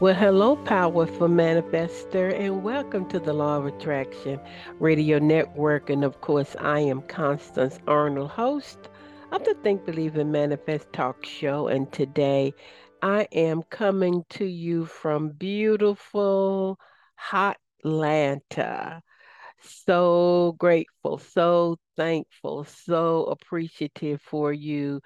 Well, hello, powerful manifester, and welcome to the Law of Attraction Radio Network. And of course, I am Constance Arnold, host of the Think, Believe, and Manifest talk show. And today I am coming to you from beautiful hot Atlanta. So grateful, so thankful, so appreciative for you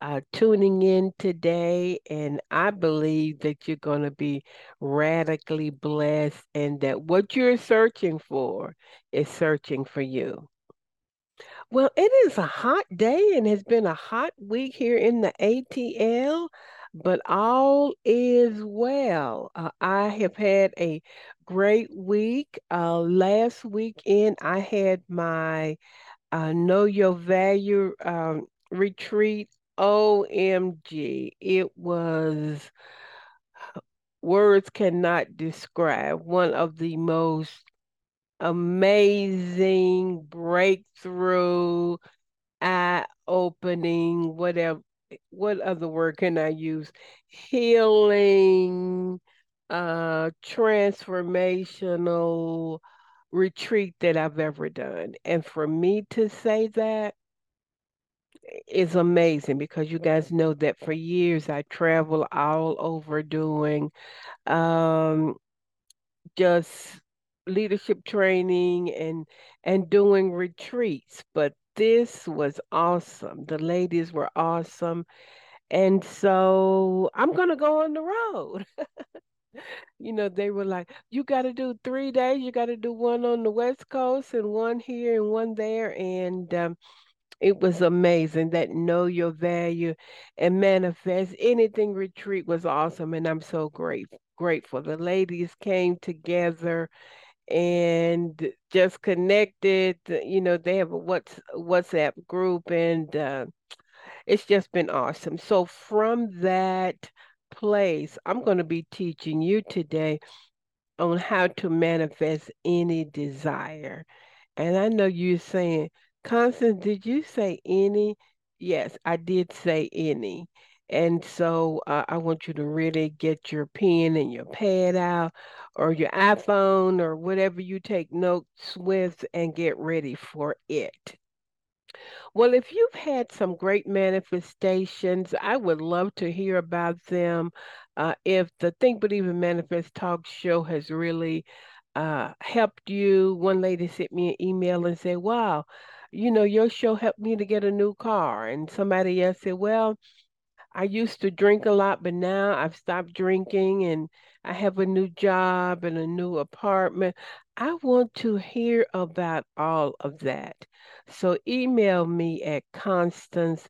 uh, tuning in today, and I believe that you're going to be radically blessed and that what you're searching for is searching for you. Well, it is a hot day and has been a hot week here in the ATL, but all is well. Uh, I have had a great week. Uh, last weekend, I had my uh, Know Your Value um, retreat OMG. It was words cannot describe one of the most amazing breakthrough, eye opening, whatever what other word can I use? Healing, uh, transformational retreat that I've ever done. And for me to say that is amazing because you guys know that for years I travel all over doing um, just leadership training and and doing retreats. But this was awesome. The ladies were awesome. And so I'm to go on the road. you know, they were like, you got to do three days. You got to do one on the West Coast and one here and one there. And um, it was amazing. That know your value and manifest anything retreat was awesome. And I'm so grateful. Grateful. The ladies came together and just connected. You know, they have a what's WhatsApp group, and uh, it's just been awesome. So from that place, I'm going to be teaching you today on how to manifest any desire. And I know you're saying, Constance, did you say any? Yes, I did say any. And so uh, I want you to really get your pen and your pad out or your iPhone or whatever you take notes with and get ready for it. Well, if you've had some great manifestations, I would love to hear about them. Uh, if the Think Believe and Manifest Talk show has really uh, helped you, one lady sent me an email and said, Wow, you know, your show helped me to get a new car. And somebody else said, Well, I used to drink a lot, but now I've stopped drinking and I have a new job and a new apartment. I want to hear about all of that. So email me at constance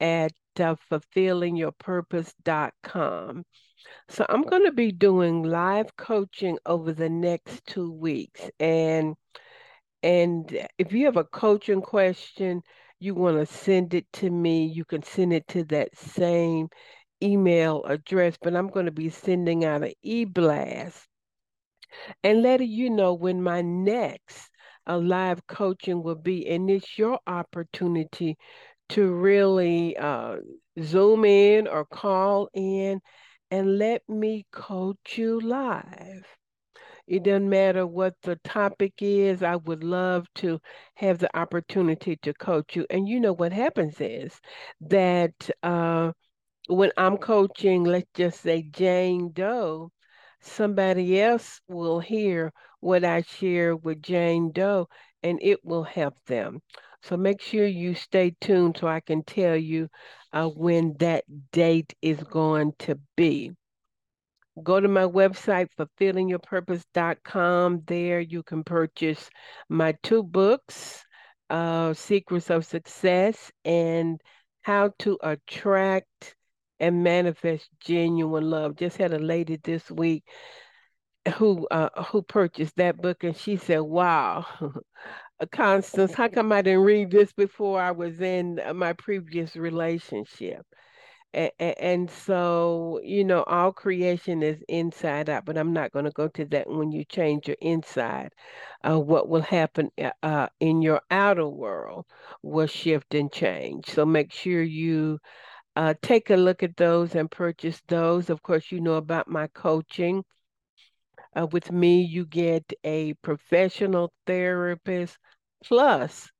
at uh, fulfillingyourpurpose.com. So I'm going to be doing live coaching over the next two weeks. And and if you have a coaching question, you want to send it to me, you can send it to that same email address, but I'm going to be sending out an e-blast and letting you know when my next uh, live coaching will be. And it's your opportunity to really uh, zoom in or call in and let me coach you live. It doesn't matter what the topic is. I would love to have the opportunity to coach you. And you know what happens is that uh, when I'm coaching, let's just say Jane Doe, somebody else will hear what I share with Jane Doe and it will help them. So make sure you stay tuned so I can tell you uh, when that date is going to be go to my website, fulfillingyourpurpose.com. There you can purchase my two books, uh, Secrets of Success and How to Attract and Manifest Genuine Love. Just had a lady this week who uh, who purchased that book, and she said, "Wow, Constance, how come I didn't read this before I was in my previous relationship?" And, so, you know, all creation is inside out, but I'm not going to go to that when you change your inside. Uh, what will happen uh, uh, in your outer world will shift and change. So make sure you uh, take a look at those and purchase those. Of course, you know about my coaching. Uh, with me, you get a professional therapist plus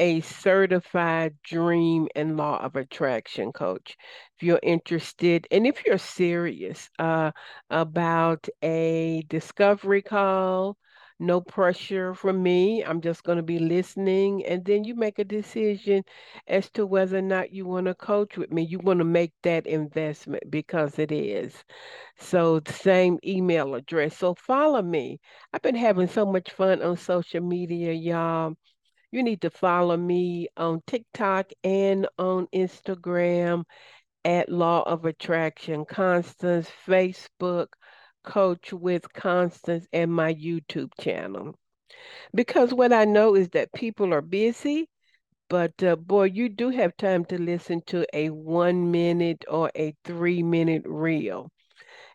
a certified dream and law of attraction coach. If you're interested, and if you're serious uh, about a discovery call, no pressure from me. I'm just going to be listening. And then you make a decision as to whether or not you want to coach with me. You want to make that investment because it is. So, the same email address. So, follow me. I've been having so much fun on social media, y'all. You need to follow me on TikTok and on Instagram at Law of Attraction Constance, Facebook, Coach with Constance, and my YouTube channel. Because what I know is that people are busy, but uh, boy, you do have time to listen to a one minute or a three minute reel.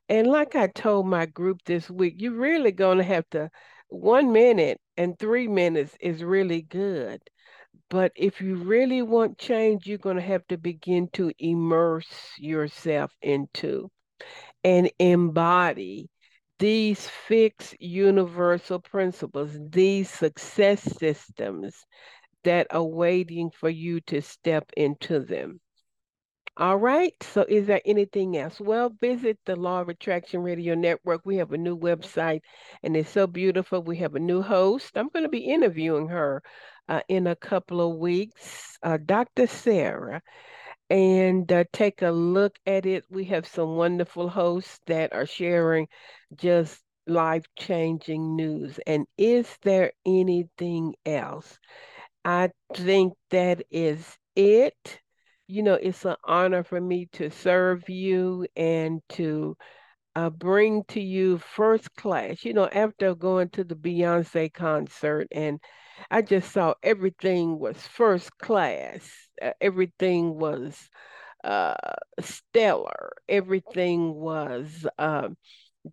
And like I told my group this week, you're really going to have to, one minute and three minutes is really good. But if you really want change, you're going to have to begin to immerse yourself into and embody these fixed universal principles, these success systems that are waiting for you to step into them. All right. So, is there anything else? Well, visit the Law of Attraction Radio Network. We have a new website and it's so beautiful. We have a new host. I'm going to be interviewing her uh, in a couple of weeks, uh, Dr. Sarah, and uh, take a look at it. We have some wonderful hosts that are sharing just life changing news. And is there anything else? I think that is it you know, it's an honor for me to serve you and to uh, bring to you first class. You know, after going to the Beyonce concert, and I just saw everything was first class, uh, everything was uh, stellar, everything was uh,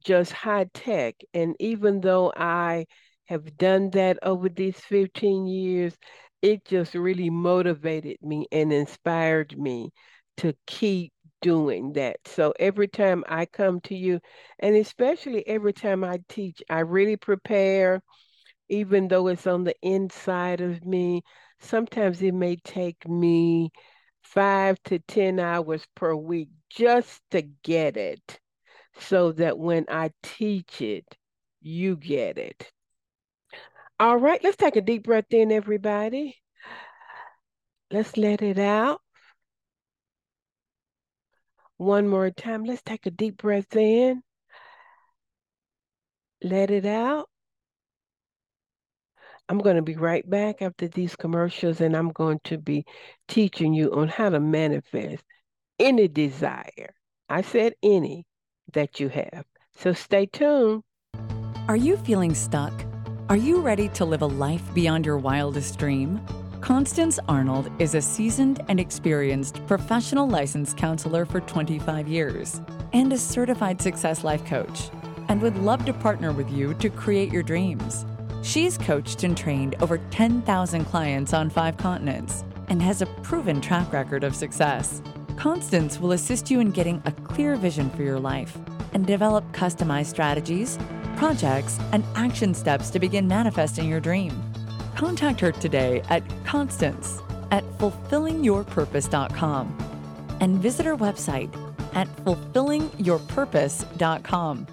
just high tech. And even though I have done that over these 15 years, it just really motivated me and inspired me to keep doing that. So every time I come to you, and especially every time I teach, I really prepare, even though it's on the inside of me. Sometimes it may take me five to 10 hours per week just to get it so that when I teach it, you get it. All right, let's take a deep breath in, everybody. Let's let it out. One more time. Let's take a deep breath in. Let it out. I'm going to be right back after these commercials and I'm going to be teaching you on how to manifest any desire. I said any that you have. So stay tuned. Are you feeling stuck? Are you ready to live a life beyond your wildest dream? Constance Arnold is a seasoned and experienced professional licensed counselor for 25 years and a certified success life coach, and would love to partner with you to create your dreams. She's coached and trained over 10,000 clients on five continents and has a proven track record of success. Constance will assist you in getting a clear vision for your life and develop customized strategies projects, and action steps to begin manifesting your dream. Contact her today at Constance at fulfillingyourpurpose.com and visit her website at fulfillingyourpurpose.com.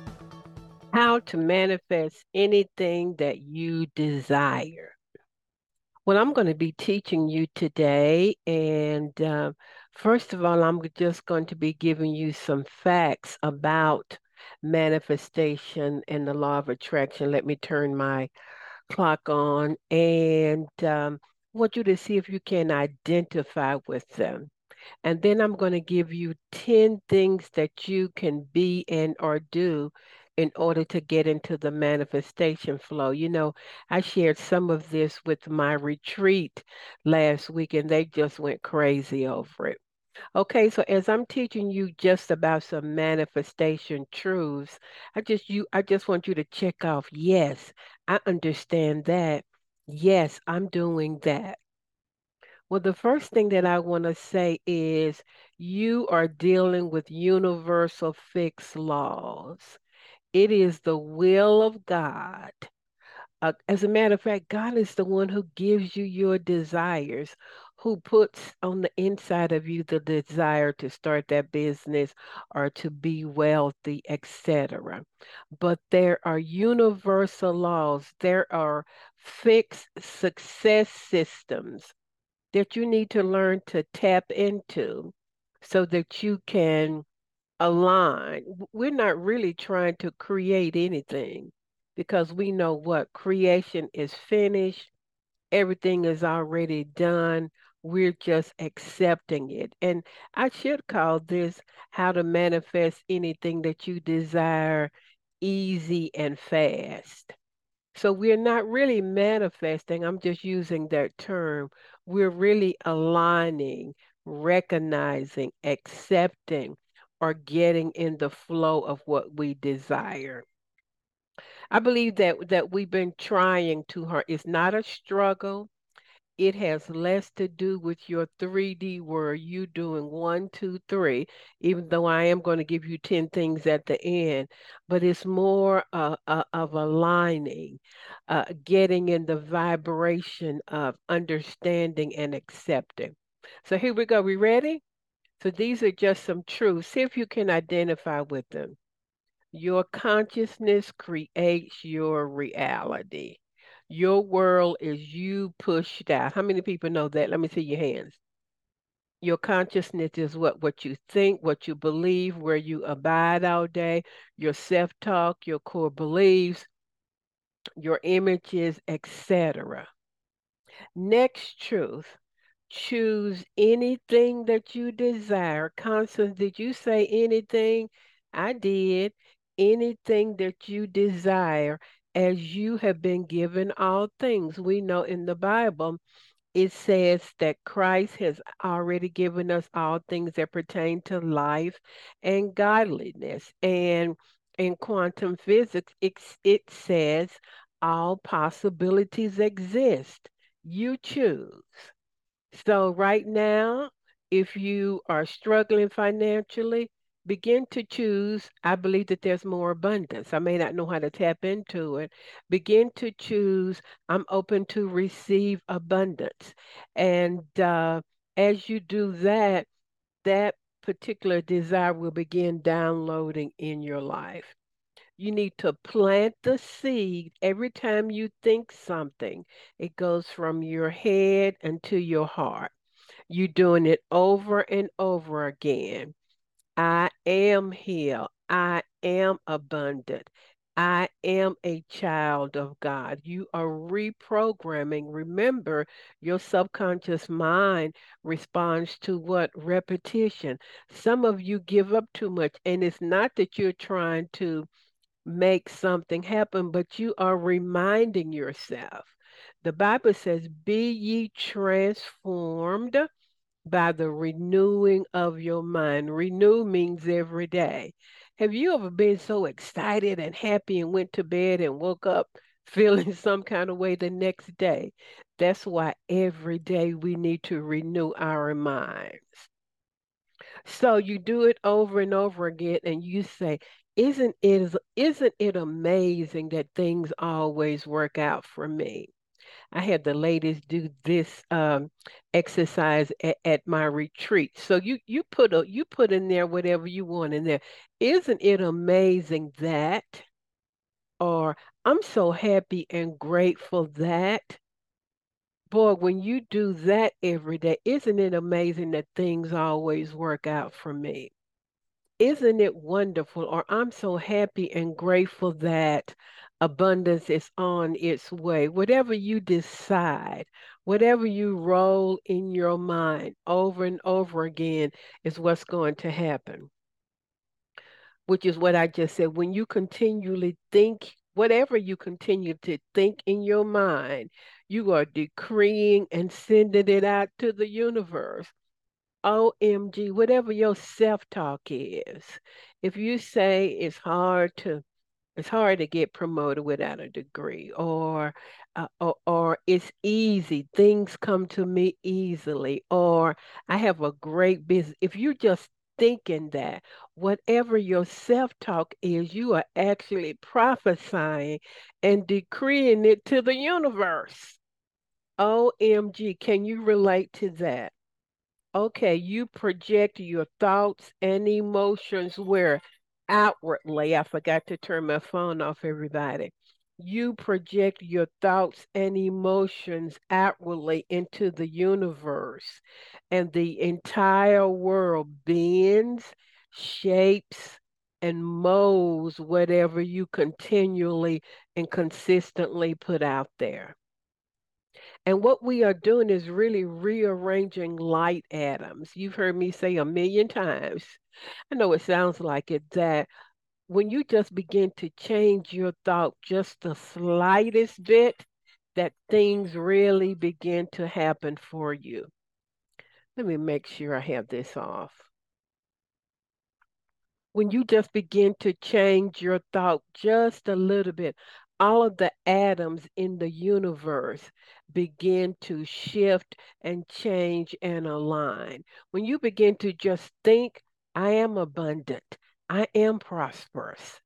How to manifest anything that you desire. Well, I'm going to be teaching you today, and uh, first of all, I'm just going to be giving you some facts about manifestation and the law of attraction. Let me turn my clock on and um, want you to see if you can identify with them. And then I'm going to give you 10 things that you can be and or do in order to get into the manifestation flow. You know, I shared some of this with my retreat last week and they just went crazy over it. Okay, so as I'm teaching you just about some manifestation truths, I just you I just want you to check off, yes, I understand that. Yes, I'm doing that. Well, the first thing that I want to say is you are dealing with universal fixed laws. It is the will of God. Uh, as a matter of fact, God is the one who gives you your desires, who puts on the inside of you the desire to start that business or to be wealthy, etc. But there are universal laws, there are fixed success systems that you need to learn to tap into so that you can align. We're not really trying to create anything because we know what creation is finished, everything is already done. We're just accepting it. And I should call this how to manifest anything that you desire easy and fast. So we're not really manifesting, I'm just using that term. We're really aligning, recognizing, accepting, or getting in the flow of what we desire. I believe that that we've been trying too hard. It's not a struggle. It has less to do with your 3D where you doing one, two, three, even though I am going to give you 10 things at the end, but it's more uh, uh, of aligning, uh, getting in the vibration of understanding and accepting. So here we go. We ready? So these are just some truths. See if you can identify with them. Your consciousness creates your reality. Your world is you pushed out. How many people know that? Let me see your hands. Your consciousness is what, what you think, what you believe, where you abide all day, your self-talk, your core beliefs, your images, etc. Next truth, choose anything that you desire. Constance, did you say anything? I did. Anything that you desire as you have been given all things. We know in the Bible it says that Christ has already given us all things that pertain to life and godliness. And in quantum physics, it, it says all possibilities exist. You choose. So, right now, if you are struggling financially, begin to choose. I believe that there's more abundance. I may not know how to tap into it. Begin to choose. I'm open to receive abundance. And uh, as you do that, that particular desire will begin downloading in your life. You need to plant the seed every time you think something. It goes from your head into your heart. You're doing it over and over again. I am healed. I am abundant. I am a child of God. You are reprogramming. Remember, your subconscious mind responds to what? Repetition. Some of you give up too much, and it's not that you're trying to make something happen, but you are reminding yourself. The Bible says, Be ye transformed by the renewing of your mind. Renew means every day. Have you ever been so excited and happy and went to bed and woke up feeling some kind of way the next day? That's why every day we need to renew our minds. So you do it over and over again and you say, isn't it isn't it amazing that things always work out for me? I had the ladies do this um, exercise at, at, my retreat. So you you put a you put in there whatever you want in there. Isn't it amazing that? Or I'm so happy and grateful that. Boy, when you do that every day, isn't it amazing that things always work out for me? Isn't it wonderful? Or I'm so happy and grateful that abundance is on its way. Whatever you decide, whatever you roll in your mind over and over again is what's going to happen. which is what I just said. When you continually think, whatever you continue to think in your mind, you are decreeing and sending it out to the universe. OMG, whatever your self talk is. If you say it's hard to it's hard to get promoted without a degree or, uh, or or it's easy things come to me easily or i have a great business. If you're just thinking that whatever your self-talk is you are actually prophesying and decreeing it to the universe. Omg can you relate to that okay you project your thoughts and emotions where outwardly. I forgot to turn my phone off, everybody. You project your thoughts and emotions outwardly into the universe, and the entire world bends, shapes, and molds whatever you continually and consistently put out there. And what we are doing is really rearranging light atoms. You've heard me say a million times. I know it sounds like it that when you just begin to change your thought just the slightest bit, that things really begin to happen for you. Let me make sure I have this off. When you just begin to change your thought just a little bit, all of the atoms in the universe begin to shift and change and align. When you begin to just think, I am abundant, I am prosperous.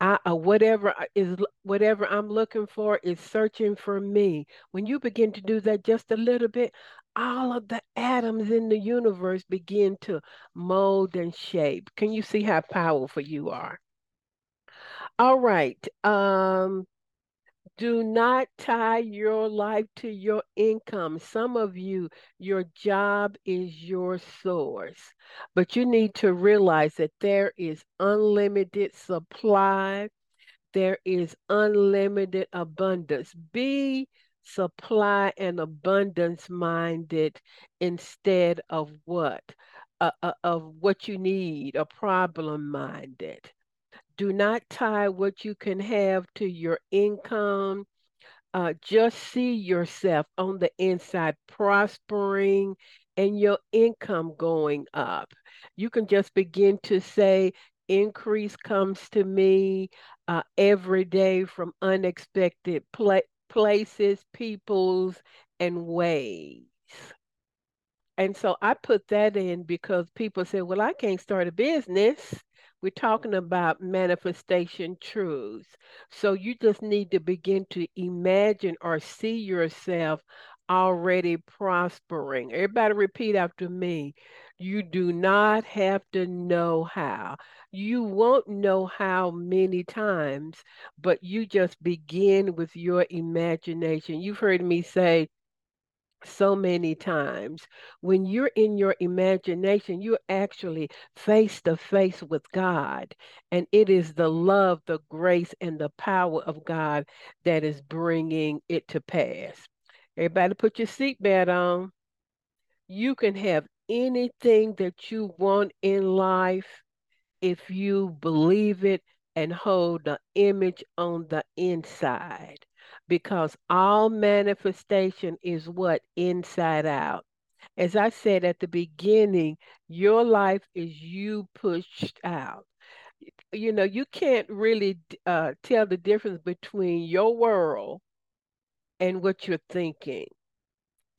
I, uh, whatever is whatever I'm looking for is searching for me. When you begin to do that just a little bit, all of the atoms in the universe begin to mold and shape. Can you see how powerful you are? All right. Um, do not tie your life to your income. Some of you, your job is your source, but you need to realize that there is unlimited supply, there is unlimited abundance. Be supply and abundance minded instead of what? Uh, uh, of what you need, a problem minded. Do not tie what you can have to your income. Uh, just see yourself on the inside prospering and your income going up. You can just begin to say, increase comes to me uh, every day from unexpected pla- places, peoples, and ways. And so I put that in because people say, well, I can't start a business. We're talking about manifestation truths. So you just need to begin to imagine or see yourself already prospering. Everybody repeat after me. You do not have to know how. You won't know how many times, but you just begin with your imagination. You've heard me say, so many times. When you're in your imagination, you're actually face to face with God. And it is the love, the grace, and the power of God that is bringing it to pass. Everybody, put your seatbelt on. You can have anything that you want in life if you believe it and hold the image on the inside because all manifestation is what inside out. As I said at the beginning, your life is you pushed out. You know, you can't really uh, tell the difference between your world and what you're thinking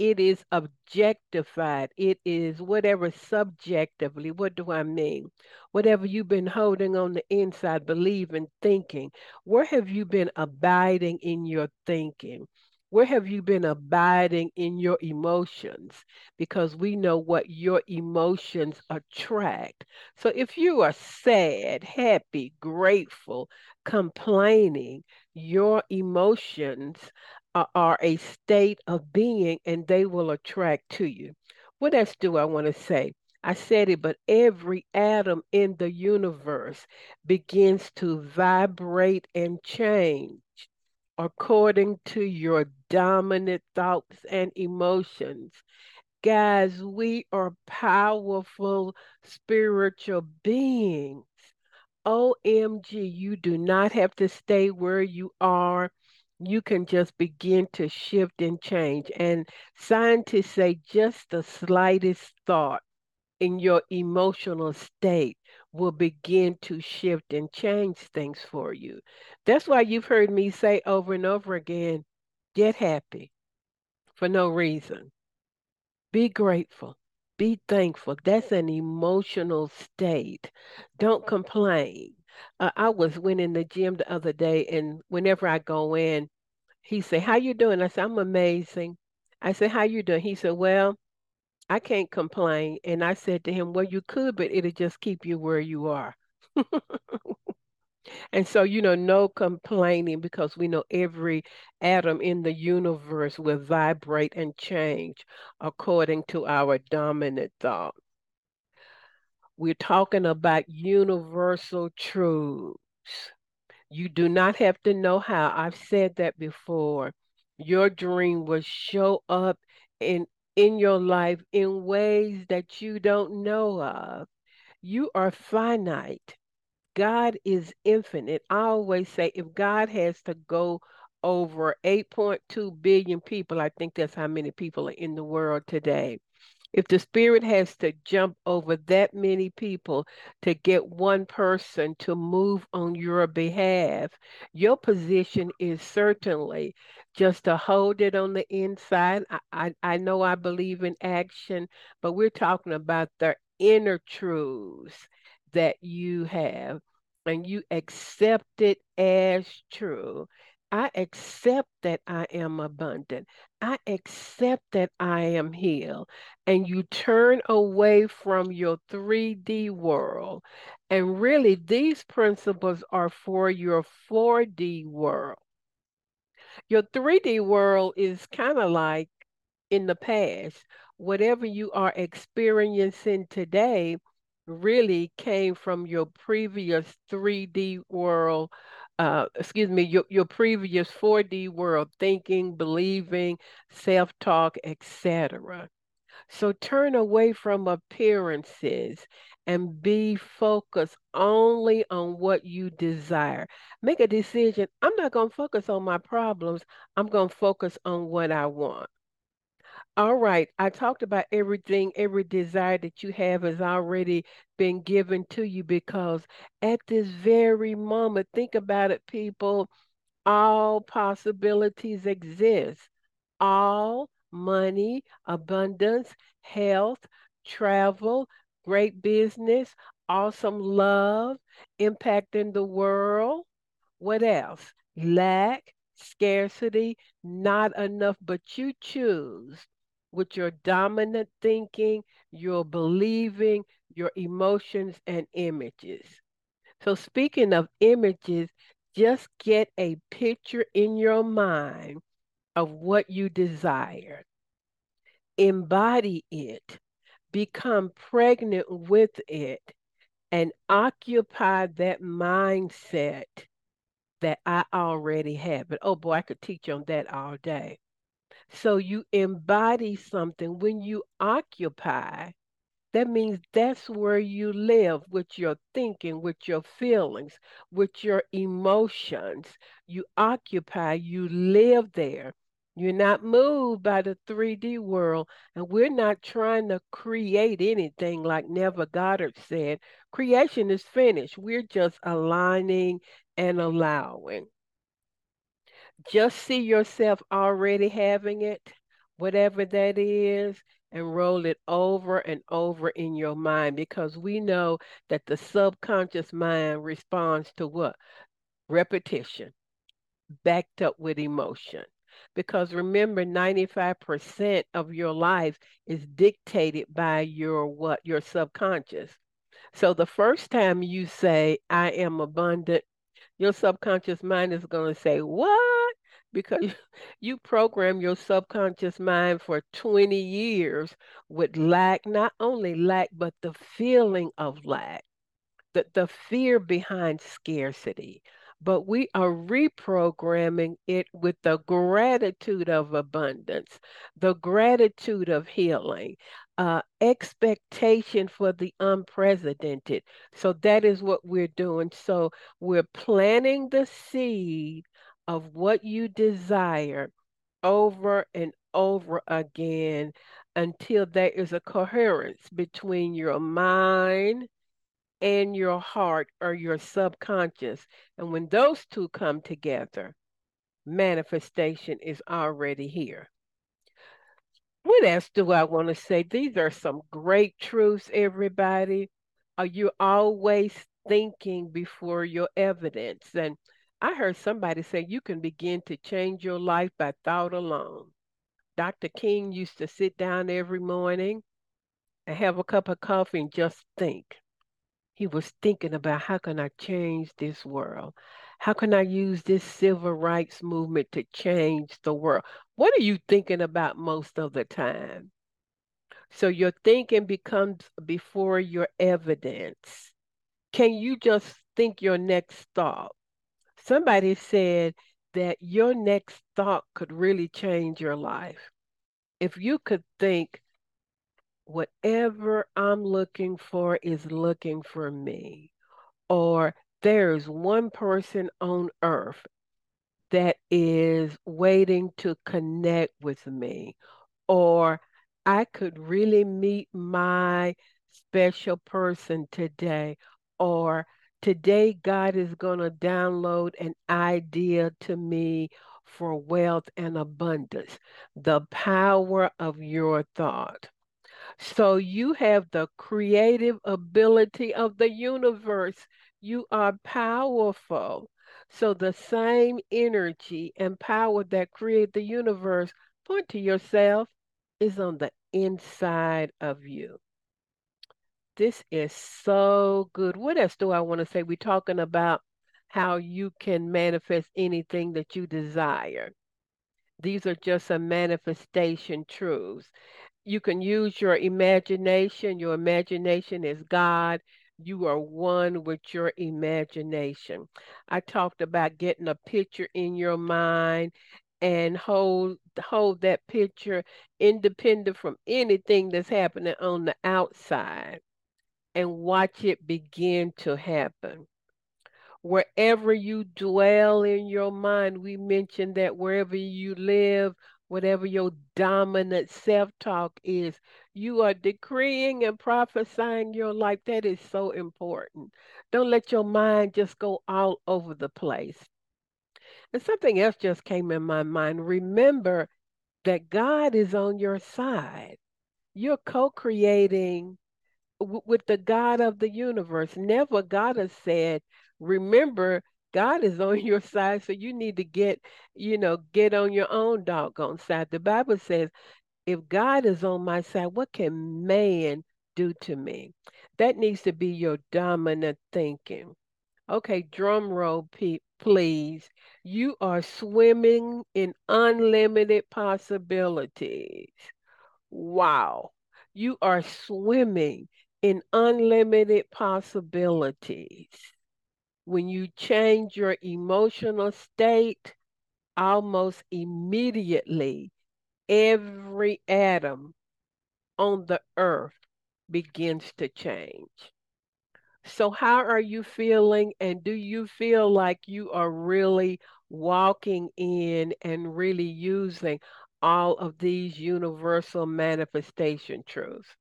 it is objectified. It is whatever subjectively. What do I mean? Whatever you've been holding on the inside, believing, thinking. Where have you been abiding in your thinking? Where have you been abiding in your emotions? Because we know what your emotions attract. So if you are sad, happy, grateful, complaining, your emotions are a state of being and they will attract to you. What else do I want to say? I said it, but every atom in the universe begins to vibrate and change according to your dominant thoughts and emotions. Guys, we are powerful spiritual beings. OMG, you do not have to stay where you are. You can just begin to shift and change. And scientists say just the slightest thought in your emotional state will begin to shift and change things for you. That's why you've heard me say over and over again get happy for no reason. Be grateful. Be thankful. That's an emotional state. Don't complain. Uh, I was went in the gym the other day, and whenever I go in, he said, "How you doing?" I said, "I'm amazing." I said, "How you doing?" He said, "Well, I can't complain." And I said to him, "Well, you could, but it'll just keep you where you are." And so, you know, no complaining because we know every atom in the universe will vibrate and change according to our dominant thought. We're talking about universal truths. You do not have to know how. I've said that before. Your dream will show up in in your life in ways that you don't know of. You are finite. God is infinite. I always say if God has to go over 8.2 billion people, I think that's how many people are in the world today. If the Spirit has to jump over that many people to get one person to move on your behalf, your position is certainly just to hold it on the inside. I, I, I know I believe in action, but we're talking about the inner truths that you have and you accept it as true. I accept that I am abundant. I accept that I am healed. And you turn away from your 3D world. And really, these principles are for your 4D world. Your 3D world is kind of like in the past. Whatever you are experiencing today really came from your previous 3D world, uh, excuse me, your, your previous 4D world, thinking, believing, self-talk, etc. So turn away from appearances and be focused only on what you desire. Make a decision. I'm not going to focus on my problems. I'm going to focus on what I want. All right. I talked about everything, every desire that you have has already been given to you because at this very moment, think about it, people, all possibilities exist. All money, abundance, health, travel, great business, awesome love, impacting the world. What else? Lack, scarcity, not enough, but you choose with your dominant thinking, your believing, your emotions, and images. So, speaking of images, just get a picture in your mind of what you desire. Embody it, become pregnant with it, and occupy that mindset that I already have. But oh boy, I could teach on that all day. So you embody something. When you occupy, that means that's where you live with your thinking, with your feelings, with your emotions. You occupy, you live there. You're not moved by the 3D world. And we're not trying to create anything like Neville Goddard said. Creation is finished. We're just aligning and allowing just see yourself already having it, whatever that is, and roll it over and over in your mind because we know that the subconscious mind responds to what? Repetition, backed up with emotion. Because remember, 95% of your life is dictated by your what? Your subconscious. So the first time you say, I am abundant, your subconscious mind is going to say, What? Because you program your subconscious mind for 20 years with lack, not only lack, but the feeling of lack, the, the fear behind scarcity. But we are reprogramming it with the gratitude of abundance, the gratitude of healing, uh, expectation for the unprecedented. So that is what we're doing. So we're planting the seed of what you desire over and over again until there is a coherence between your mind and your heart or your subconscious. And when those two come together, manifestation is already here. What else do I want to say? These are some great truths, everybody. Are you always thinking before your evidence? And I heard somebody say you can begin to change your life by thought alone. Dr. King used to sit down every morning and have a cup of coffee and just think. He was thinking about how can I change this world? How can I use this civil rights movement to change the world? What are you thinking about most of the time? So your thinking becomes before your evidence. Can you just think your next thought? Somebody said that your next thought could really change your life. If you could think, whatever I'm looking for is looking for me. Or there's one person on earth that is waiting to connect with me. Or I could really meet my special person today. Or today, God is going to download an idea to me for wealth and abundance. The power of your thought. So you have the creative ability of the universe. You are powerful. So the same energy and power that create the universe, point to yourself, is on the inside of you. This is so good. What else do I want to say? We're talking about how you can manifest anything that you desire. These are just some manifestation truths you can use your imagination. Your imagination is God. You are one with your imagination. I talked about getting a picture in your mind and hold hold that picture independent from anything that's happening on the outside and watch it begin to happen. Wherever you dwell in your mind, we mentioned that wherever you live, whatever your dominant self talk is, you are decreeing and prophesying your life. That is so important. Don't let your mind just go all over the place. And something else just came in my mind. Remember that God is on your side. You're co creating w- with the God of the universe. Neville Goddard has said, remember God is on your side, so you need to get, you know, get on your own doggone side. The Bible says, if God is on my side, what can man do to me? That needs to be your dominant thinking. Okay, drum roll, please. You are swimming in unlimited possibilities. Wow. You are swimming in unlimited possibilities when you change your emotional state, almost immediately, every atom on the earth begins to change. So, how are you feeling? And do you feel like you are really walking in and really using all of these universal manifestation truths?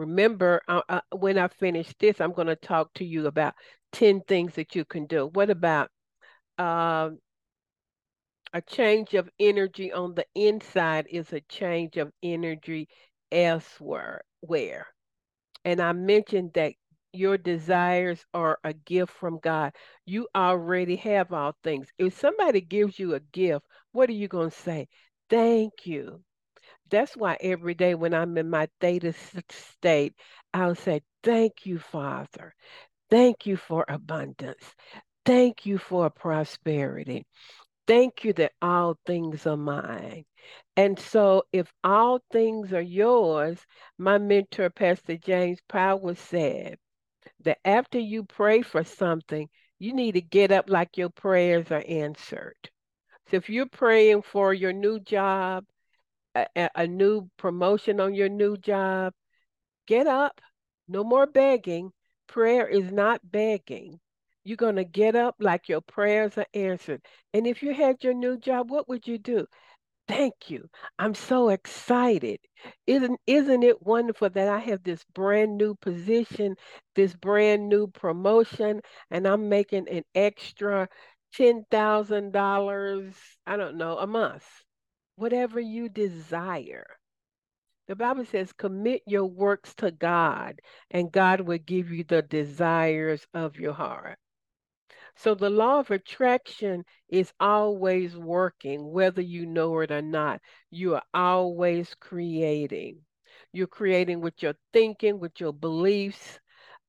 Remember, uh, uh, when I finish this, I'm going to talk to you about 10 things that you can do. What about uh, a change of energy on the inside is a change of energy elsewhere. Where? And I mentioned that your desires are a gift from God. You already have all things. If somebody gives you a gift, what are you going to say? Thank you. That's why every day when I'm in my theta state, I'll say, Thank you, Father. Thank you for abundance. Thank you for prosperity. Thank you that all things are mine. And so, if all things are yours, my mentor, Pastor James Powell, said that after you pray for something, You need to get up like your prayers are answered. So if you're praying for your new job, a, a new promotion on your new job, get up. No more begging. Prayer is not begging. You're going to get up like your prayers are answered. And if you had your new job, what would you do? Thank you. I'm so excited. Isn't isn't it wonderful that I have this brand new position, this brand new promotion, and I'm making an extra $10,000, I don't know, a month. Whatever you desire. The Bible says, commit your works to God, and God will give you the desires of your heart. So the law of attraction is always working, whether you know it or not. You are always creating. You're creating with your thinking, with your beliefs,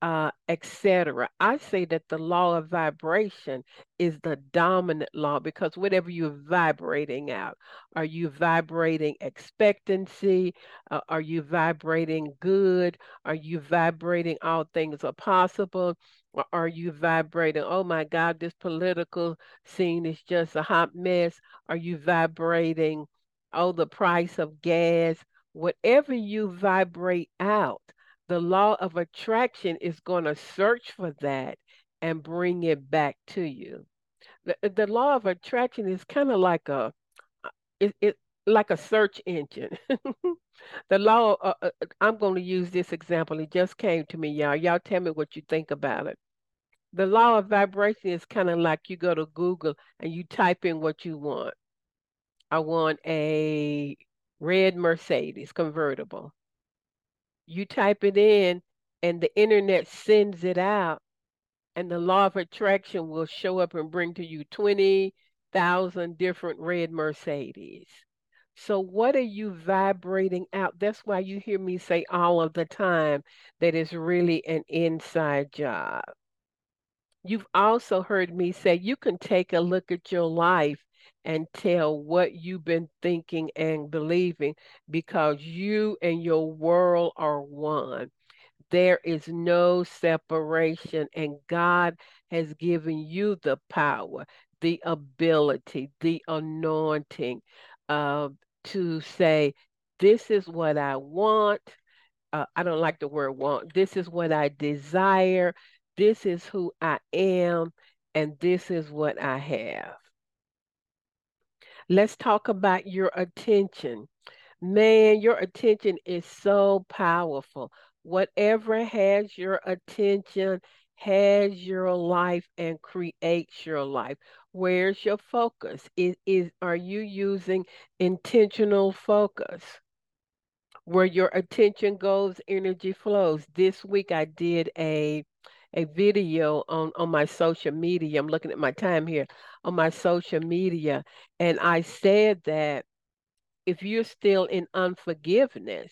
uh, etc. I say that the law of vibration is the dominant law because whatever you're vibrating out, are you vibrating expectancy? Uh, are you vibrating good? Are you vibrating all things are possible? Or are you vibrating, oh my God, this political scene is just a hot mess? Are you vibrating, oh, the price of gas? Whatever you vibrate out, the law of attraction is going to search for that and bring it back to you. The, the law of attraction is kind of like a it, it like a search engine. the law uh, uh, I'm going to use this example. It just came to me, y'all. Y'all tell me what you think about it. The law of vibration is kind of like you go to Google and you type in what you want. I want a red Mercedes convertible you type it in and the internet sends it out and the law of attraction will show up and bring to you 20,000 different red Mercedes. So, what are you vibrating out? That's why you hear me say all of the time that it's really an inside job. You've also heard me say you can take a look at your life and tell what you've been thinking and believing because you and your world are one. There is no separation, and God has given you the power, the ability, the anointing uh, to say, This is what I want. Uh, I don't like the word want. This is what I desire. This is who I am, and this is what I have. Let's talk about your attention. Man, your attention is so powerful. Whatever has your attention has your life and creates your life. Where's your focus? Is, is are you using intentional focus? Where your attention goes, energy flows. This week I did a a video on on my social media. I'm looking at my time here on my social media, and I said that if you're still in unforgiveness,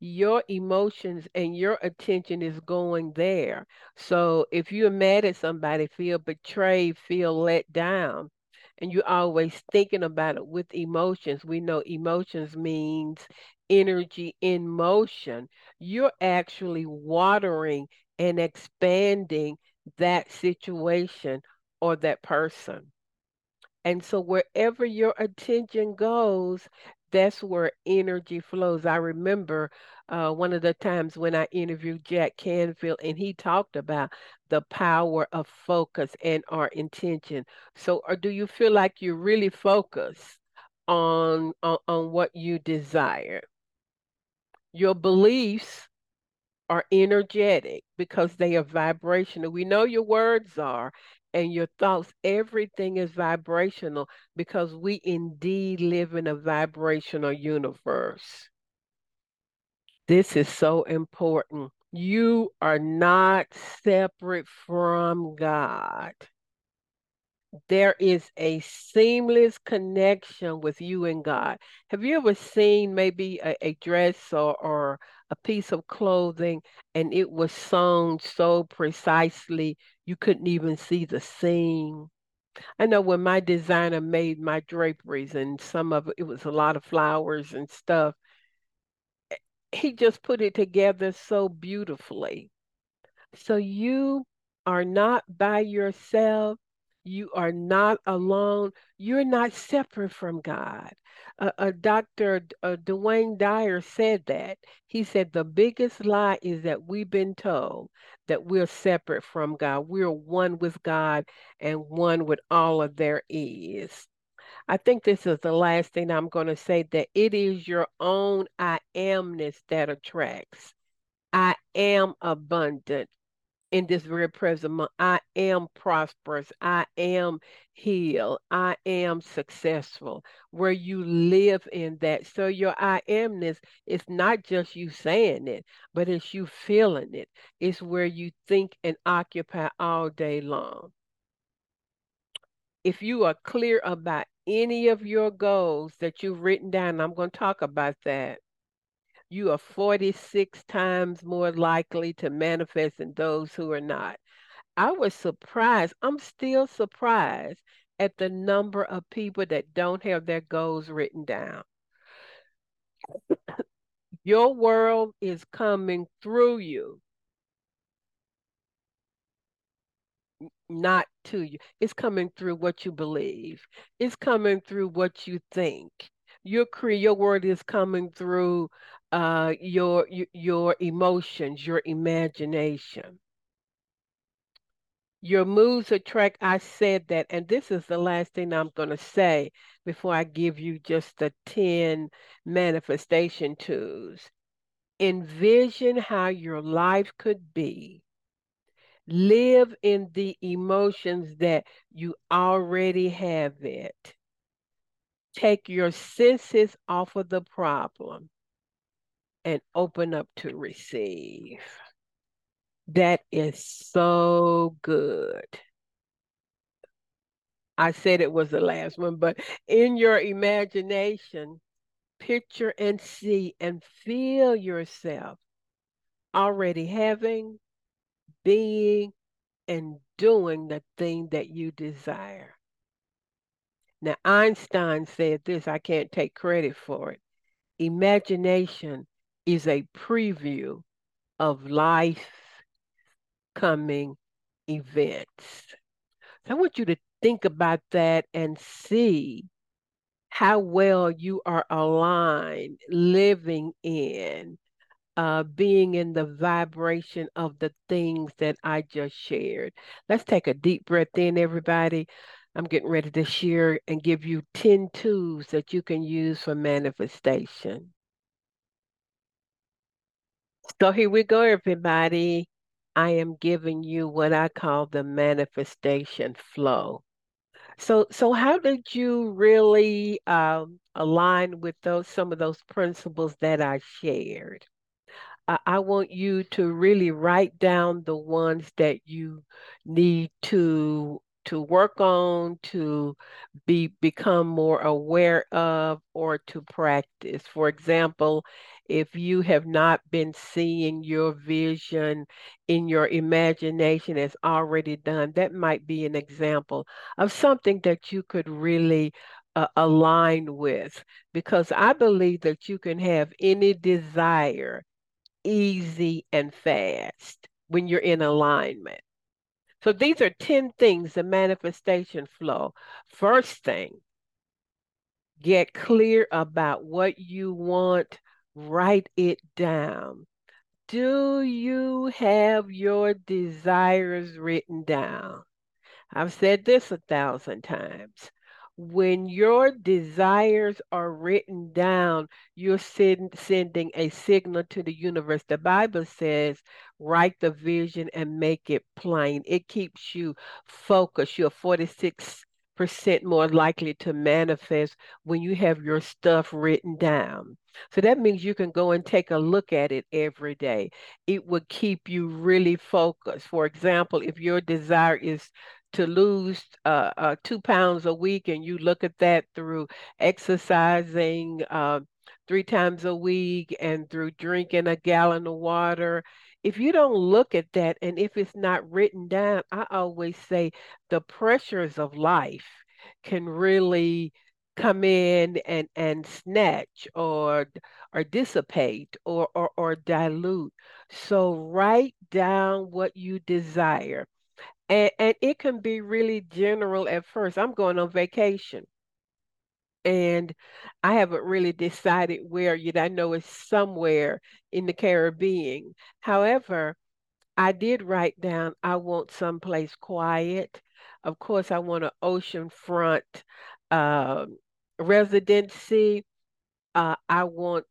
your emotions and your attention is going there. So if you're mad at somebody, feel betrayed, feel let down, and you're always thinking about it with emotions, we know emotions means energy in motion. You're actually watering and expanding that situation or that person. And so wherever your attention goes, that's where energy flows. I remember uh, one of the times when I interviewed Jack Canfield, and he talked about the power of focus and our intention. So, or do you feel like you're really focused on, on, on what you desire? Your beliefs are energetic because they are vibrational. We know your words are and your thoughts, everything is vibrational because we indeed live in a vibrational universe. This is so important. You are not separate from God there is a seamless connection with you and God. Have you ever seen maybe a, a dress or, or a piece of clothing and it was sewn so precisely you couldn't even see the seam? I know when my designer made my draperies and some of it, it was a lot of flowers and stuff, eh, he just put it together so beautifully. So you are not by yourself. You are not alone. You're not separate from God. Uh, uh, Dr. Uh, Wayne Dyer said that. He said the biggest lie is that we've been told that we're separate from God. We're one with God and one with all of there is. I think this is the last thing I'm going to say that it is your own I amness that attracts. I am abundant in this very present moment. I am prosperous. I am healed. I am successful. Where you live in that. So your I amness is not just you saying it, but it's you feeling it. It's where you think and occupy all day long. If you are clear about any of your goals that you've written down, I'm going to talk about that you are 46 times more likely to manifest than those who are not. I was surprised. I'm still surprised at the number of people that don't have their goals written down. Your world is coming through you, not to you. It's coming through what you believe, it's coming through what you think. Your, cre- your word is coming through uh, your your emotions, your imagination. Your moods attract. I said that, and this is the last thing I'm going to say before I give you just the 10 manifestation tools. Envision how your life could be. Live in the emotions that you already have it. Take your senses off of the problem and open up to receive. That is so good. I said it was the last one, but in your imagination, picture and see and feel yourself already having, being, and doing the thing that you desire. Now, Einstein said this, I can't take credit for it. Imagination is a preview of life coming events. So I want you to think about that and see how well you are aligned living in uh, being in the vibration of the things that I just shared. Let's take a deep breath in, everybody. I'm getting ready to share and give you 10 tools that you can use for manifestation. So here we go, everybody. I am giving you what I call the manifestation flow. So, so how did you really um, align with those some of those principles that I shared? I, I want you to really write down the ones that you need to to work on, to be become more aware of, or to practice. For example, if you have not been seeing your vision in your imagination as already done, that might be an example of something that you could really uh, align with. Because I believe that you can have any desire easy and fast when you're in alignment. So these are 10 things, the manifestation flow. First thing, get clear about what you want, write it down. Do you have your desires written down? I've said this a thousand times when your desires are written down, you're send, sending a signal to the universe. The Bible says, write the vision and make it plain. It keeps you focused. You're 46 percent more likely to manifest when you have your stuff written down. So that means you can go and take a look at it every day. It will keep you really focused. For example, if your desire is to lose uh, uh, two pounds a week and you look at that through exercising uh, three times a week and through drinking a gallon of water, if you don't look at that and if it's not written down, I always say the pressures of life can really come in and and snatch or or dissipate or or, or dilute. So write down what you desire And, and it can be really general at first. I'm going on vacation and I haven't really decided where yet. I know it's somewhere in the Caribbean. However, I did write down I want someplace quiet. Of course, I want an oceanfront uh, residency. Uh, I want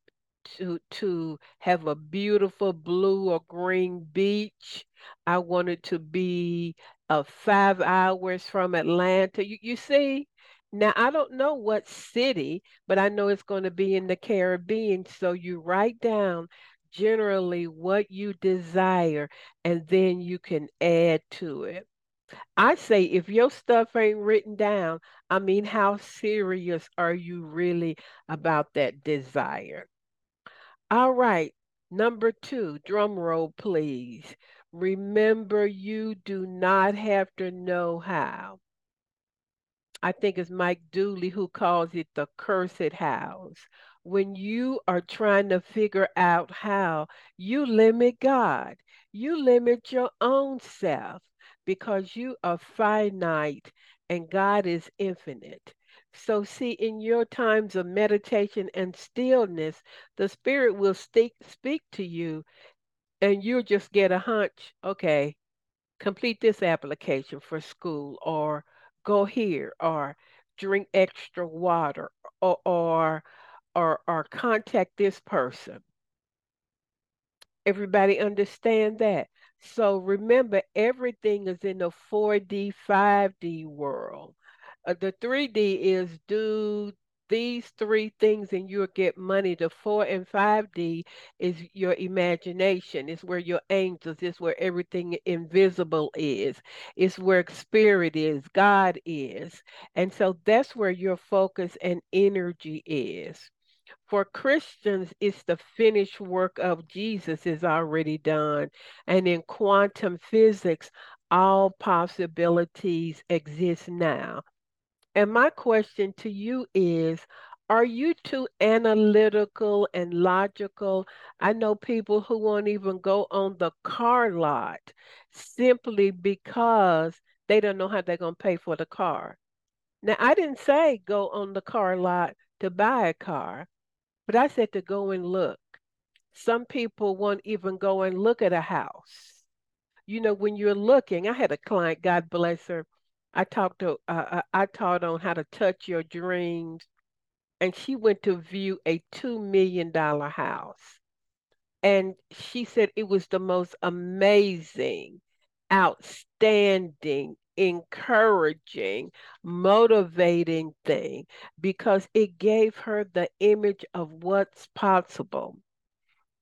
to to have a beautiful blue or green beach. I wanted to be uh, five hours from Atlanta. You, you see? Now, I don't know what city, but I know it's going to be in the Caribbean. So you write down generally what you desire, and then you can add to it. I say if your stuff ain't written down, I mean, how serious are you really about that desire? All right, number two, drum roll, please. Remember, you do not have to know how. I think it's Mike Dooley who calls it the cursed hows. When you are trying to figure out how, you limit God. You limit your own self because you are finite and God is infinite. So, see, in your times of meditation and stillness, the Spirit will speak, speak to you, and you'll just get a hunch okay, complete this application for school, or go here or drink extra water or or or, or contact this person. Everybody understand that? So remember, everything is in the 4D, 5D world. Uh, the 3D is do these three things and you'll get money. The four and 5D is your imagination. It's where your angels, it's where everything invisible is. It's where spirit is, God is. And so that's where your focus and energy is. For Christians, it's the finished work of Jesus is already done. And in quantum physics, all possibilities exist now. And my question to you is Are you too analytical and logical? I know people who won't even go on the car lot simply because they don't know how they're going to pay for the car. Now, I didn't say go on the car lot to buy a car, but I said to go and look. Some people won't even go and look at a house. You know, when you're looking, I had a client, God bless her, I talked to uh, I taught on how to touch your dreams, and she went to view a two million dollar house, and she said it was the most amazing, outstanding, encouraging, motivating thing because it gave her the image of what's possible.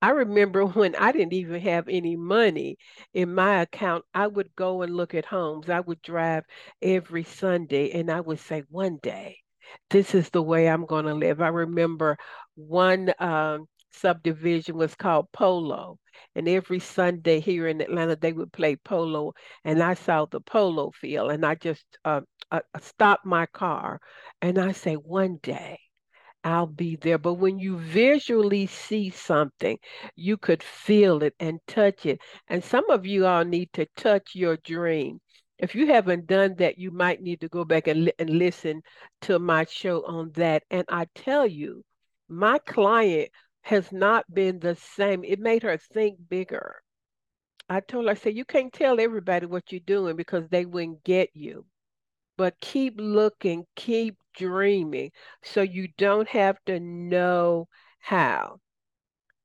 I remember when I didn't even have any money in my account, I would go and look at homes. I would drive every Sunday and I would say, one day, this is the way I'm going to live. I remember one um, subdivision was called Polo. And every Sunday here in Atlanta, they would play polo. And I saw the polo field and I just uh, uh, stopped my car and I say, one day, I'll be there. But when you visually see something, you could feel it and touch it. And some of you all need to touch your dream. If you haven't done that, you might need to go back and, li- and listen to my show on that. And I tell you, my client has not been the same. It made her think bigger. I told her, I said, you can't tell everybody what you're doing because they wouldn't get you but keep looking, keep dreaming so you don't have to know how.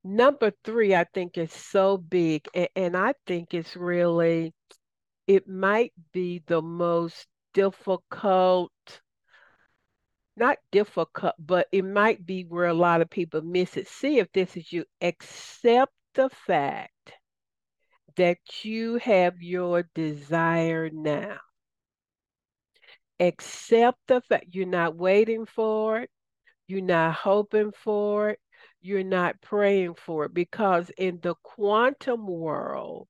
Number three, I think is so big, and, and I think it's really, it might be the most difficult, not difficult, but it might be where a lot of people miss it. See if this is you. Accept the fact that you have your desire now accept the fact you're not waiting for it, you're not hoping for it, you're not praying for it. Because in the quantum world,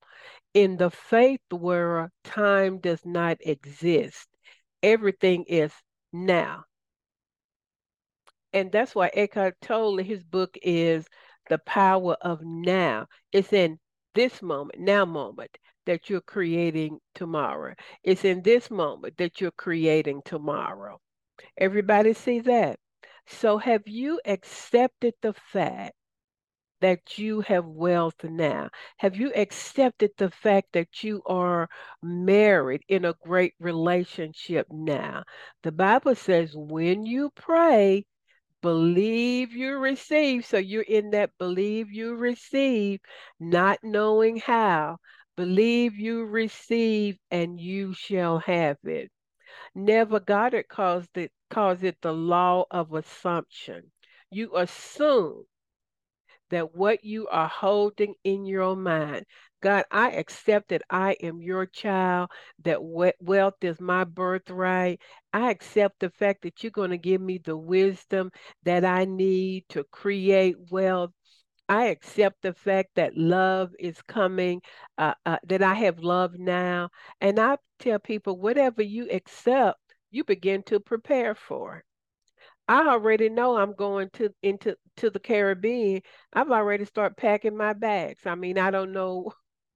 in the faith world, time does not exist. Everything is now. And that's why Eckhart Tolle, his book is The Power of Now. It's in this moment, now moment. That you're creating tomorrow. It's in this moment that you're creating tomorrow. Everybody see that? So have you accepted the fact that you have wealth now? Have you accepted the fact that you are married in a great relationship now? The Bible says when you pray, believe you receive. So you're in that believe you receive, not knowing how. Believe you receive and you shall have it. Neville Goddard calls it, calls it the law of assumption. You assume that what you are holding in your mind, God, I accept that I am your child, that wealth is my birthright. I accept the fact that you're going to give me the wisdom that I need to create wealth. I accept the fact that love is coming, uh, uh, that I have love now. And I tell people, whatever you accept, you begin to prepare for. I already know I'm going to into to the Caribbean. I've already started packing my bags. I mean, I don't know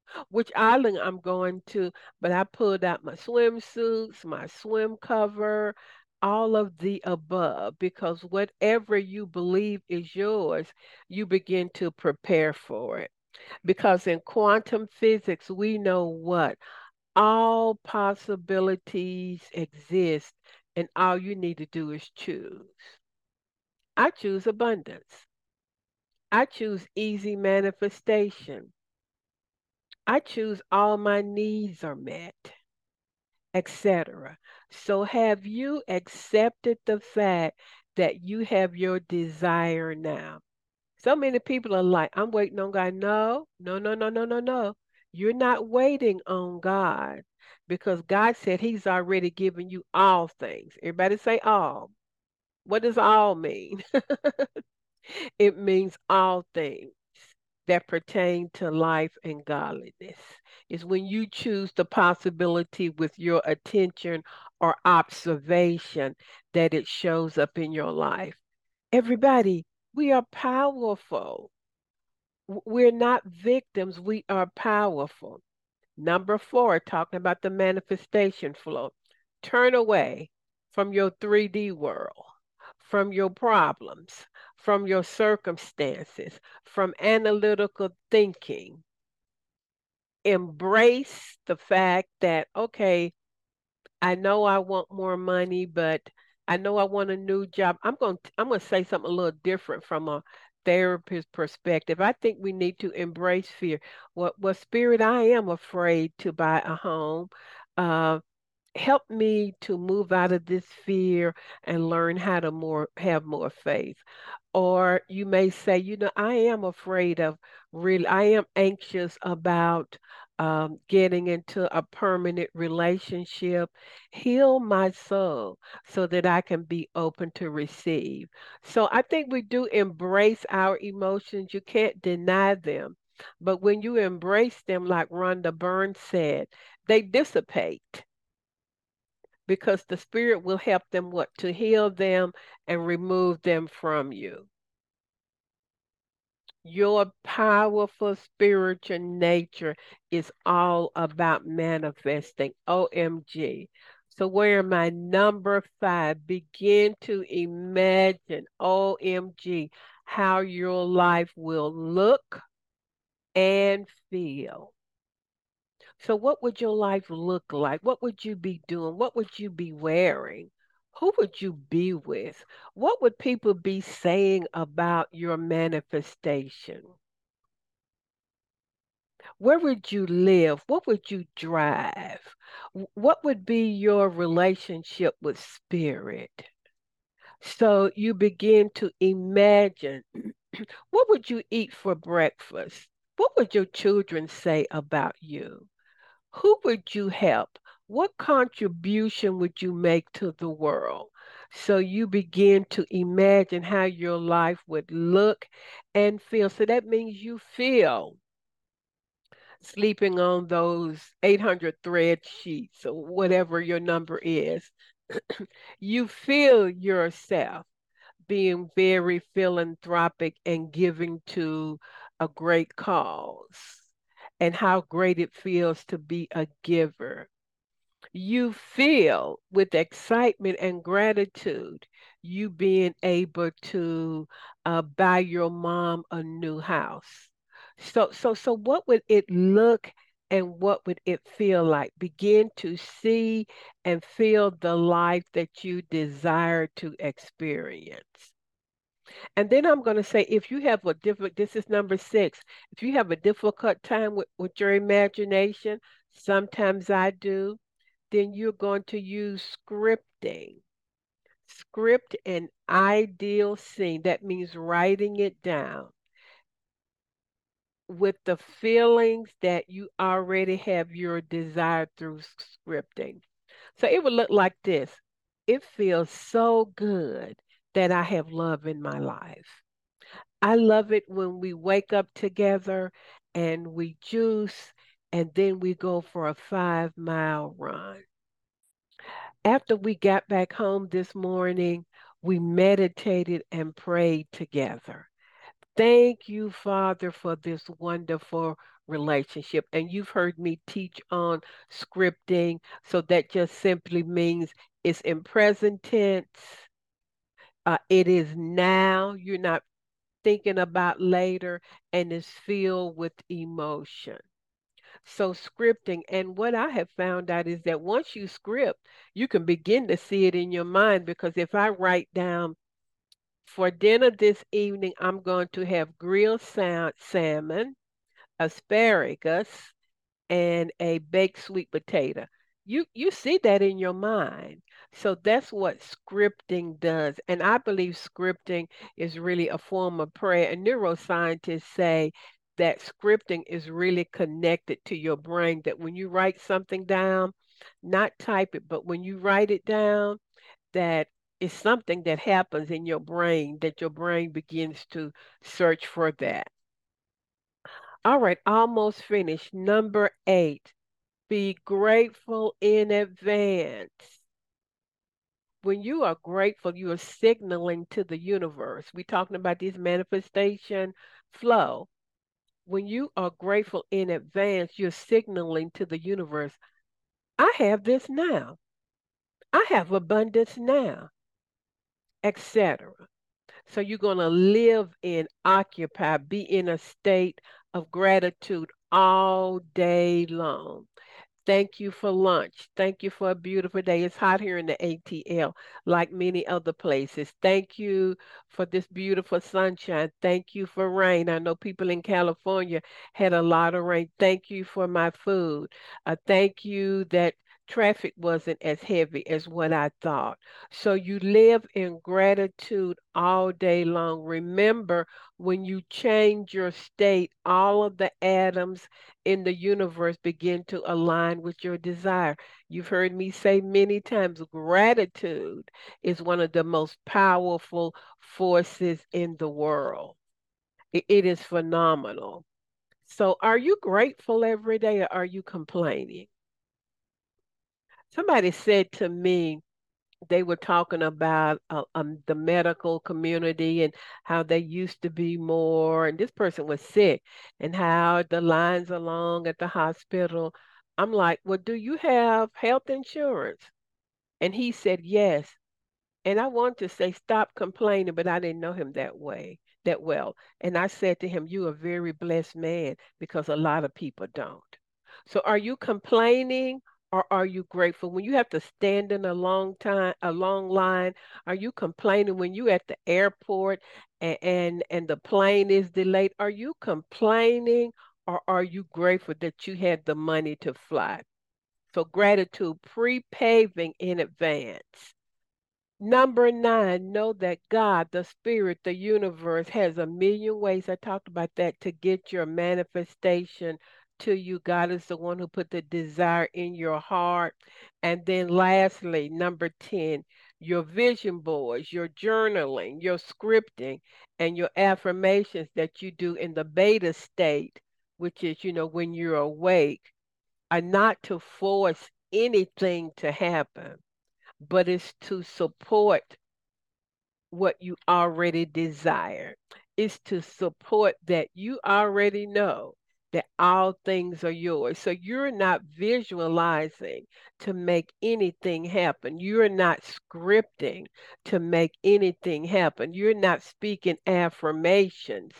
which island I'm going to, but I pulled out my swimsuits, my swim cover, all of the above, because whatever you believe is yours, you begin to prepare for it. Because in quantum physics, we know what? All possibilities exist and all you need to do is choose. I choose abundance. I choose easy manifestation. I choose all my needs are met, etc. So have you accepted the fact that you have your desire now? So many people are like, I'm waiting on God. No, no, no, no, no, no, no. You're not waiting on God because God said He's already given you all things. Everybody say all. What does all mean? it means all things that pertain to life and godliness. Is when you choose the possibility with your attention or observation that it shows up in your life. Everybody, we are powerful. We're not victims, we are powerful. Number four, talking about the manifestation flow. Turn away from your 3D world, from your problems, from your circumstances, from analytical thinking. Embrace the fact that, okay, I know I want more money, but I know I want a new job. I'm going to, I'm going to say something a little different from a therapist perspective, I think we need to embrace fear. What what spirit I am afraid to buy a home. Uh, help me to move out of this fear and learn how to more have more faith. Or you may say, you know, I am afraid of really, I am anxious about um, getting into a permanent relationship. Heal my soul so that I can be open to receive. So I think we do embrace our emotions. You can't deny them. But when you embrace them, like Rhonda Burns said, they dissipate because the Spirit will help them what? To heal them and remove them from you your powerful spiritual nature is all about manifesting. OMG. So, where my number five? Begin to imagine, OMG, how your life will look and feel. So, what would your life look like? What would you be doing? What would you be wearing? who would you be with? What would people be saying about your manifestation? Where would you live? What would you drive? What would be your relationship with spirit? So you begin to imagine what would you eat for breakfast? What would your children say about you? Who would you help? what contribution would you make to the world? So you begin to imagine how your life would look and feel. So that means you feel sleeping on those 800 thread sheets or whatever your number is. you feel yourself being very philanthropic and giving to a great cause and how great it feels to be a giver. You feel with excitement and gratitude you being able to uh, buy your mom a new house. So, so, so, what would it look and what would it feel like? Begin to see and feel the life that you desire to experience. And then I'm going to say, if you have a difficult, this is number six, if you have a difficult time with, with your imagination, sometimes I do, then you're going to use scripting. Script an ideal scene. That means writing it down with the feelings that you already have your desire through scripting. So it would look like this. It feels so good that I have love in my life. I love it when we wake up together and we juice and then we go for a five mile run. After we got back home this morning, we meditated and prayed together. Thank you, Father, for this wonderful relationship. And you've heard me teach on scripting. So that just simply means it's in present tense. Uh, it is now. You're not thinking about later, and it's filled with emotion. So, scripting, and what I have found out is that once you script, you can begin to see it in your mind because if I write down for dinner this evening, I'm going to have grilled salmon, asparagus, and a baked sweet potato. You you see that in your mind. So that's what scripting does. And I believe scripting is really a form of prayer. And neuroscientists say that scripting is really connected to your brain, that when you write something down, not type it, but when you write it down, that is something that happens in your brain that your brain begins to search for that. All right, almost finished. Number eight, be grateful in advance. When you are grateful, you are signaling to the universe. We're talking about this manifestation flow. When you are grateful in advance, you're signaling to the universe, I have this now. I have abundance now etc. So you're going to live in, occupy, be in a state of gratitude all day long. Thank you for lunch. Thank you for a beautiful day. It's hot here in the ATL, like many other places. Thank you for this beautiful sunshine. Thank you for rain. I know people in California had a lot of rain. Thank you for my food. Uh, thank you that traffic wasn't as heavy as what I thought. So you live in gratitude all day long. Remember, when you change your state, all of the atoms in the universe begin to align with your desire. You've heard me say many times gratitude is one of the most powerful forces in the world. it, it is phenomenal. So, are you grateful every day or are you complaining? Somebody said to me they were talking about uh, um, the medical community and how they used to be more and this person was sick and how the lines are long at the hospital. I'm like well do you have health insurance? And he said yes. And i want to say stop complaining but i didn't know him that way that well. And i said to him you are a very blessed man because a lot of people don't. So are you complaining or are you grateful? When you have to stand in a long time a long line are you complaining when you at the airport and, and and the plane is delayed? Are you complaining or are you grateful that you had the money to fly? So gratitude pre-paving in advance. Number nine, know that God, the Spirit, the universe has a million ways. I talked about that to get your manifestation to you. God is the one who put the desire in your heart. And then lastly, number 10, your vision boards, your journaling, your scripting, and your affirmations that you do in the beta state, which is, you know, when you're awake, are not to force anything to happen, but it's to support what you already desire. It's to support that you already know that all things are yours. So you're not visualizing to make anything happen. You're not scripting to make anything happen. You're not speaking affirmations.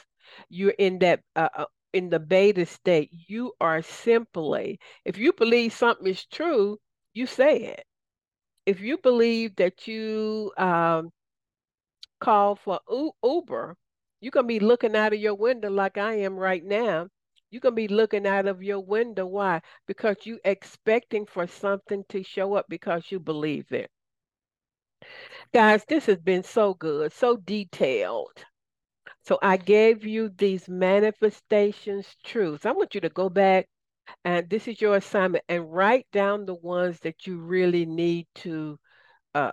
You're in that uh, uh in the beta state. You are simply, if you believe something is true, you say it. If you believe that you um, call for Uber, you're going to be looking out of your window like I am right now. Going to be looking out of your window. Why? Because you expecting for something to show up because you believe it. Guys, this has been so good, so detailed. So I gave you these manifestations truths. I want you to go back and this is your assignment and write down the ones that you really need to uh,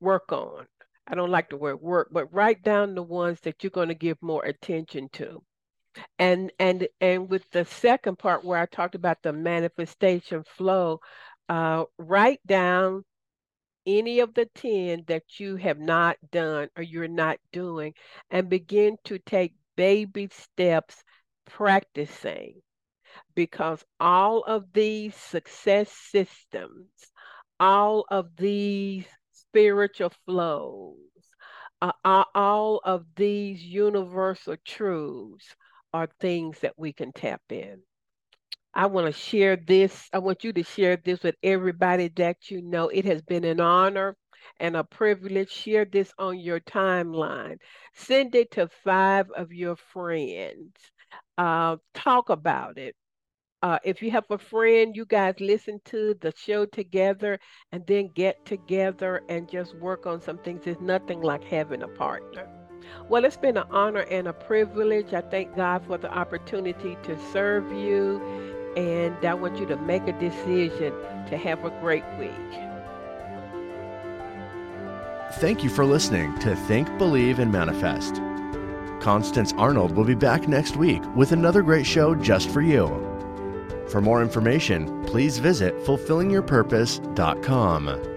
work on. I don't like the word work, but write down the ones that you're going to give more attention to. And and and with the second part where I talked about the manifestation flow, uh, write down any of the 10 that you have not done or you're not doing and begin to take baby steps practicing because all of these success systems, all of these spiritual flows, uh, all of these universal truths are things that we can tap in. I want to share this. I want you to share this with everybody that you know. It has been an honor and a privilege. Share this on your timeline. Send it to five of your friends. Uh, talk about it. Uh, if you have a friend, you guys listen to the show together and then get together and just work on some things. It's nothing like having a partner. Well, it's been an honor and a privilege. I thank God for the opportunity to serve you and I want you to make a decision to have a great week. Thank you for listening to Think, Believe, and Manifest. Constance Arnold will be back next week with another great show just for you. For more information, please visit fulfillingyourpurpose.com.